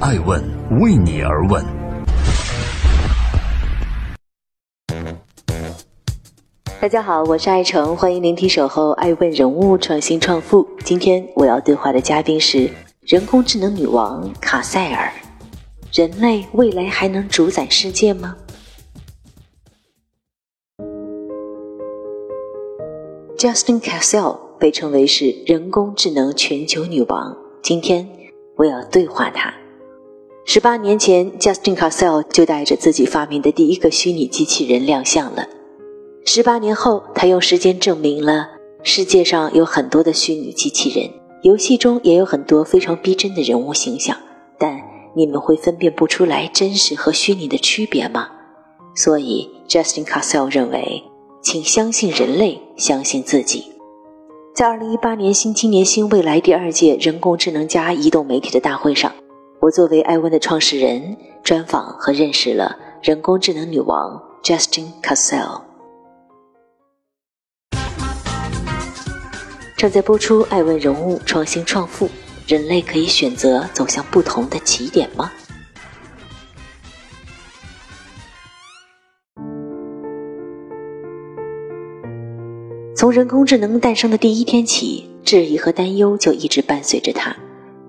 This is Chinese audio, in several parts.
爱问为你而问。大家好，我是爱成，欢迎聆听守候爱问人物创新创富。今天我要对话的嘉宾是人工智能女王卡塞尔。人类未来还能主宰世界吗？Justin Cassell 被称为是人工智能全球女王。今天我要对话她。十八年前，Justin Cassell 就带着自己发明的第一个虚拟机器人亮相了。十八年后，他用时间证明了世界上有很多的虚拟机器人，游戏中也有很多非常逼真的人物形象。但你们会分辨不出来真实和虚拟的区别吗？所以，Justin Cassell 认为。请相信人类，相信自己。在二零一八年新青年新未来第二届人工智能加移动媒体的大会上，我作为艾问的创始人，专访和认识了人工智能女王 Justin Cassell。正在播出《艾问人物创新创富》，人类可以选择走向不同的起点吗？从人工智能诞生的第一天起，质疑和担忧就一直伴随着它。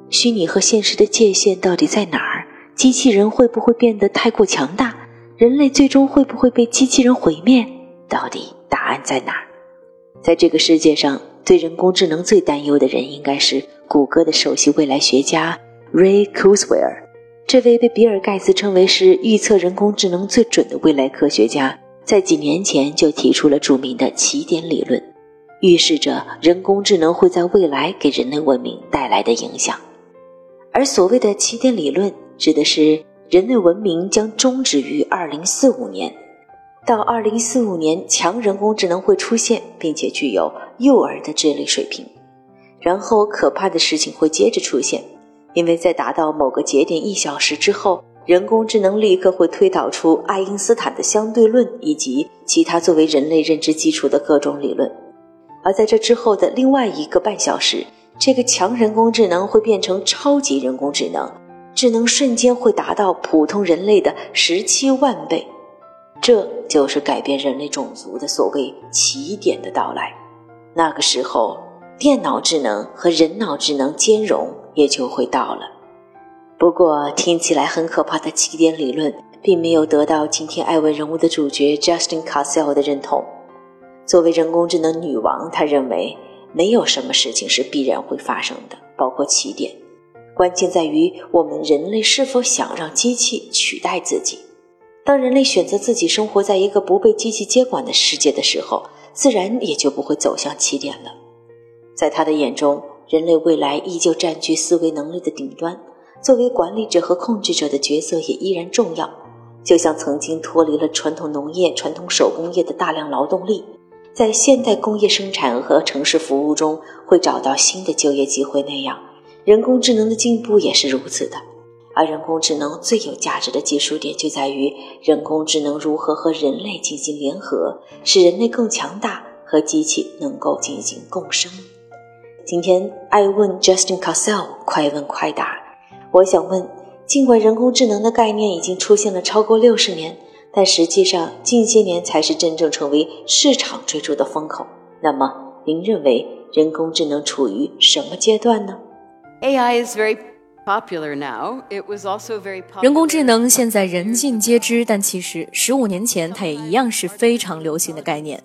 虚拟和现实的界限到底在哪儿？机器人会不会变得太过强大？人类最终会不会被机器人毁灭？到底答案在哪儿？在这个世界上，对人工智能最担忧的人应该是谷歌的首席未来学家 Ray Kurzweil。这位被比尔盖茨称为是预测人工智能最准的未来科学家。在几年前就提出了著名的起点理论，预示着人工智能会在未来给人类文明带来的影响。而所谓的起点理论，指的是人类文明将终止于2045年，到2045年，强人工智能会出现，并且具有幼儿的智力水平。然后，可怕的事情会接着出现，因为在达到某个节点一小时之后。人工智能立刻会推导出爱因斯坦的相对论以及其他作为人类认知基础的各种理论，而在这之后的另外一个半小时，这个强人工智能会变成超级人工智能，智能瞬间会达到普通人类的十七万倍，这就是改变人类种族的所谓起点的到来。那个时候，电脑智能和人脑智能兼容也就会到了。不过，听起来很可怕的起点理论，并没有得到今天艾文人物的主角 Justin Cassell 的认同。作为人工智能女王，他认为没有什么事情是必然会发生的，包括起点。关键在于我们人类是否想让机器取代自己。当人类选择自己生活在一个不被机器接管的世界的时候，自然也就不会走向起点了。在他的眼中，人类未来依旧占据思维能力的顶端。作为管理者和控制者的角色也依然重要，就像曾经脱离了传统农业、传统手工业的大量劳动力，在现代工业生产和城市服务中会找到新的就业机会那样，人工智能的进步也是如此的。而人工智能最有价值的技术点就在于人工智能如何和人类进行联合，使人类更强大，和机器能够进行共生。今天爱问 Justin Cassell，快问快答。我想问，尽管人工智能的概念已经出现了超过六十年，但实际上近些年才是真正成为市场追逐的风口。那么，您认为人工智能处于什么阶段呢？AI is very popular now. It was also very popular. 人工智能现在人尽皆知，但其实十五年前它也一样是非常流行的概念。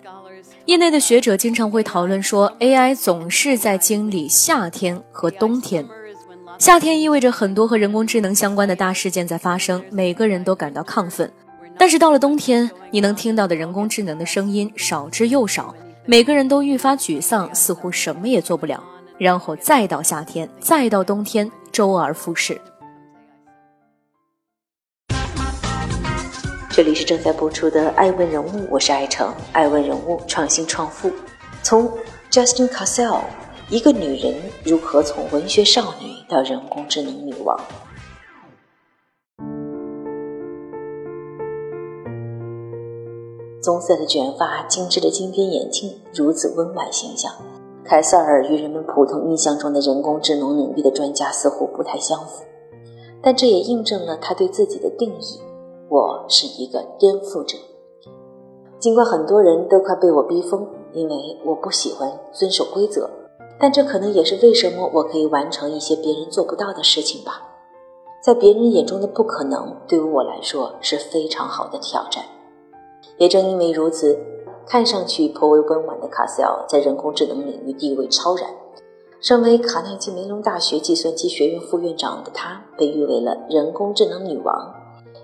业内的学者经常会讨论说，AI 总是在经历夏天和冬天。夏天意味着很多和人工智能相关的大事件在发生，每个人都感到亢奋。但是到了冬天，你能听到的人工智能的声音少之又少，每个人都愈发沮丧，似乎什么也做不了。然后再到夏天，再到冬天，周而复始。这里是正在播出的《爱问人物》，我是爱成，《爱问人物》创新创富，从 Justin Cassell。一个女人如何从文学少女到人工智能女王？棕色的卷发，精致的金边眼镜，如此温婉形象。凯瑟尔与人们普通印象中的人工智能领域的专家似乎不太相符，但这也印证了他对自己的定义：我是一个颠覆者。尽管很多人都快被我逼疯，因为我不喜欢遵守规则，但这可能也是为什么我可以完成一些别人做不到的事情吧。在别人眼中的不可能，对于我来说是非常好的挑战。也正因为如此，看上去颇为温婉的卡塞尔在人工智能领域地位超然。身为卡内基梅隆大学计算机学院副院长的他，被誉为了人工智能女王。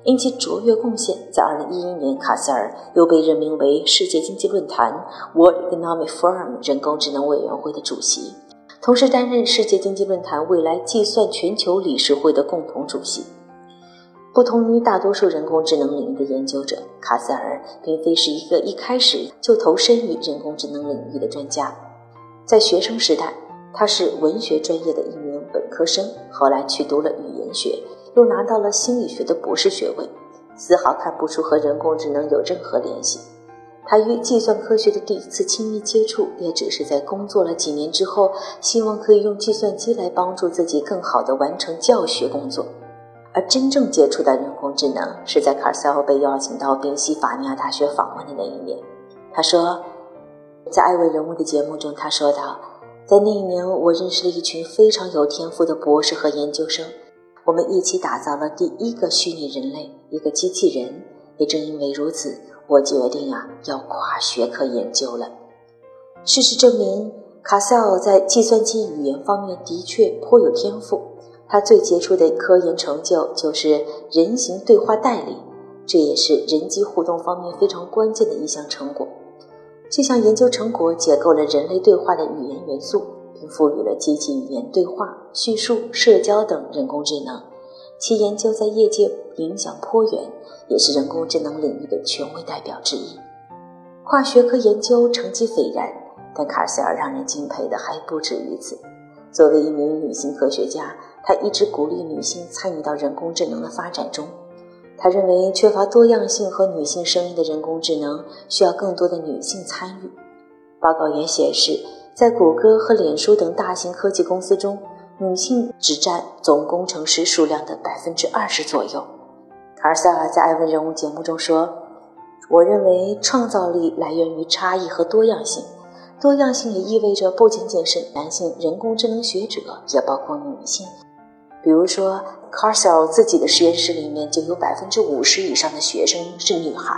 因其卓越贡献，在2011年，卡塞尔又被任命为世界经济论坛 （World Economic Forum） 人工智能委员会的主席，同时担任世界经济论坛未来计算全球理事会的共同主席。不同于大多数人工智能领域的研究者，卡塞尔并非是一个一开始就投身于人工智能领域的专家。在学生时代，他是文学专业的一名本科生，后来去读了语言学，又拿到了心理学的博士学位，丝毫看不出和人工智能有任何联系。他与计算科学的第一次亲密接触，也只是在工作了几年之后，希望可以用计算机来帮助自己更好地完成教学工作。而真正接触到人工智能，是在卡塞尔被邀请到宾夕法尼亚大学访问的那一年。他说，在《爱问人物》的节目中，他说道，在那一年，我认识了一群非常有天赋的博士和研究生，我们一起打造了第一个虚拟人类，一个机器人。也正因为如此，我决定啊，要跨学科研究了。事实证明，卡塞尔在计算机语言方面的确颇有天赋。他最杰出的科研成就就是人形对话代理，这也是人机互动方面非常关键的一项成果。这项研究成果解构了人类对话的语言元素，并赋予了机器语言对话、叙述、社交等人工智能。其研究在业界影响颇远，也是人工智能领域的权威代表之一。跨学科研究成绩斐然，但卡塞尔让人敬佩的还不止于此。作为一名女性科学家，他一直鼓励女性参与到人工智能的发展中。他认为，缺乏多样性和女性声音的人工智能需要更多的女性参与。报告也显示，在谷歌和脸书等大型科技公司中，女性只占总工程师数量的百分之二十左右。卡尔塞尔在《艾问人物》节目中说：“我认为创造力来源于差异和多样性。”多样性也意味着不仅仅是男性人工智能学者，也包括女性。比如说 c a r s e l 自己的实验室里面就有百分之五十以上的学生是女孩。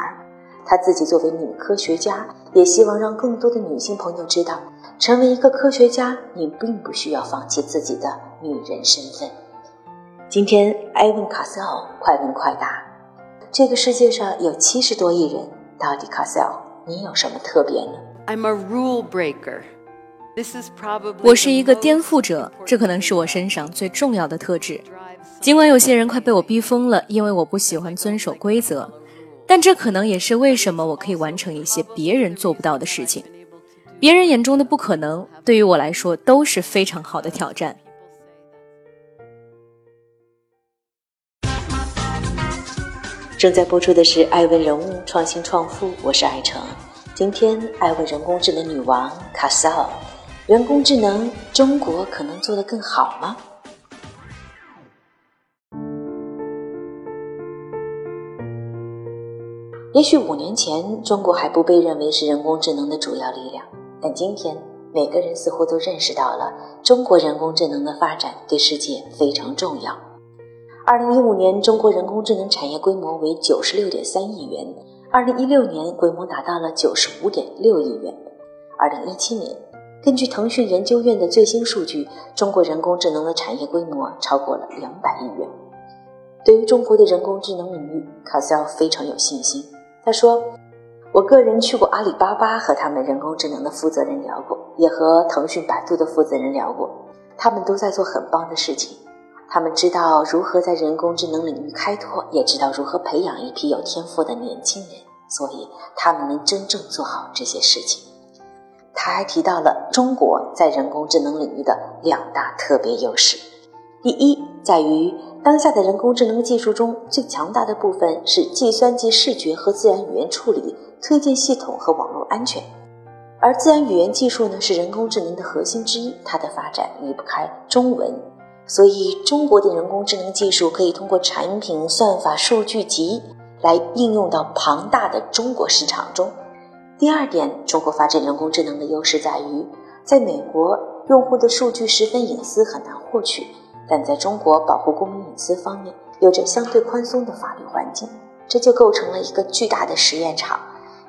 她自己作为女科学家，也希望让更多的女性朋友知道，成为一个科学家，你并不需要放弃自己的女人身份。今天，艾文·卡塞尔快问快答：这个世界上有七十多亿人，到底卡塞尔，你有什么特别呢？I'm a rule breaker. This is probably 我是一个颠覆者，这可能是我身上最重要的特质。尽管有些人快被我逼疯了，因为我不喜欢遵守规则，但这可能也是为什么我可以完成一些别人做不到的事情。别人眼中的不可能，对于我来说都是非常好的挑战。正在播出的是《爱问人物创新创富》，我是艾成。今天爱问人工智能女王卡萨尔，人工智能中国可能做得更好吗？也许五年前中国还不被认为是人工智能的主要力量，但今天每个人似乎都认识到了中国人工智能的发展对世界非常重要。二零一五年，中国人工智能产业规模为九十六点三亿元。二零一六年规模达到了九十五点六亿元。二零一七年，根据腾讯研究院的最新数据，中国人工智能的产业规模超过了两百亿元。对于中国的人工智能领域，卡塞尔非常有信心。他说：“我个人去过阿里巴巴，和他们人工智能的负责人聊过，也和腾讯、百度的负责人聊过，他们都在做很棒的事情。他们知道如何在人工智能领域开拓，也知道如何培养一批有天赋的年轻人。”所以，他们能真正做好这些事情。他还提到了中国在人工智能领域的两大特别优势：第一，在于当下的人工智能技术中最强大的部分是计算机视觉和自然语言处理、推荐系统和网络安全；而自然语言技术呢，是人工智能的核心之一，它的发展离不开中文。所以中国的人工智能技术可以通过产品、算法、数据集来应用到庞大的中国市场中。第二点，中国发展人工智能的优势在于，在美国用户的数据十分隐私，很难获取；但在中国，保护公民隐私方面有着相对宽松的法律环境，这就构成了一个巨大的实验场。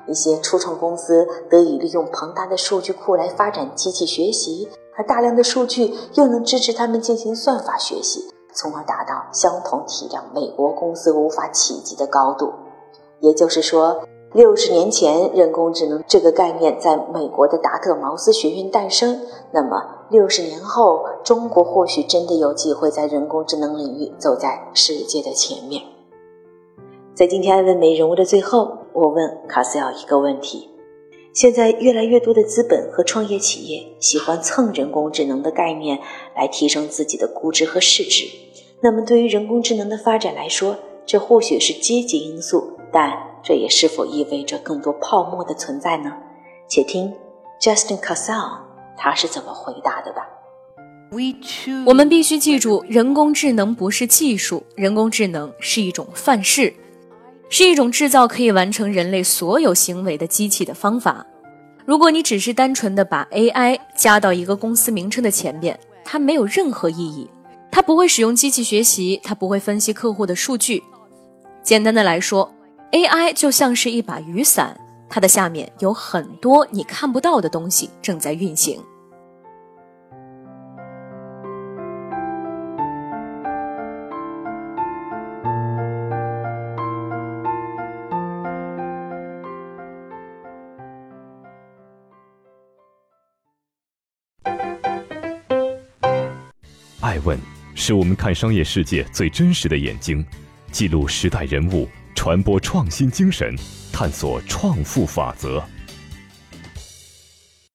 一些初创公司得以利用庞大的数据库来发展机器学习，而大量的数据又能支持他们进行算法学习，从而达到相同体量美国公司无法企及的高度。也就是说，六十年前人工智能这个概念在美国的达特茅斯学院诞生，那么六十年后，中国或许真的有机会在人工智能领域走在世界的前面。在今天爱问美人物的最后。我问卡斯尔一个问题：现在越来越多的资本和创业企业喜欢蹭人工智能的概念来提升自己的估值和市值。那么，对于人工智能的发展来说，这或许是积极因素，但这也是否意味着更多泡沫的存在呢？且听 Justin c a s s e l 他是怎么回答的吧。我们必须记住，人工智能不是技术，人工智能是一种范式。是一种制造可以完成人类所有行为的机器的方法。如果你只是单纯的把 AI 加到一个公司名称的前边，它没有任何意义。它不会使用机器学习，它不会分析客户的数据。简单的来说，AI 就像是一把雨伞，它的下面有很多你看不到的东西正在运行。爱问是我们看商业世界最真实的眼睛，记录时代人物，传播创新精神，探索创富法则。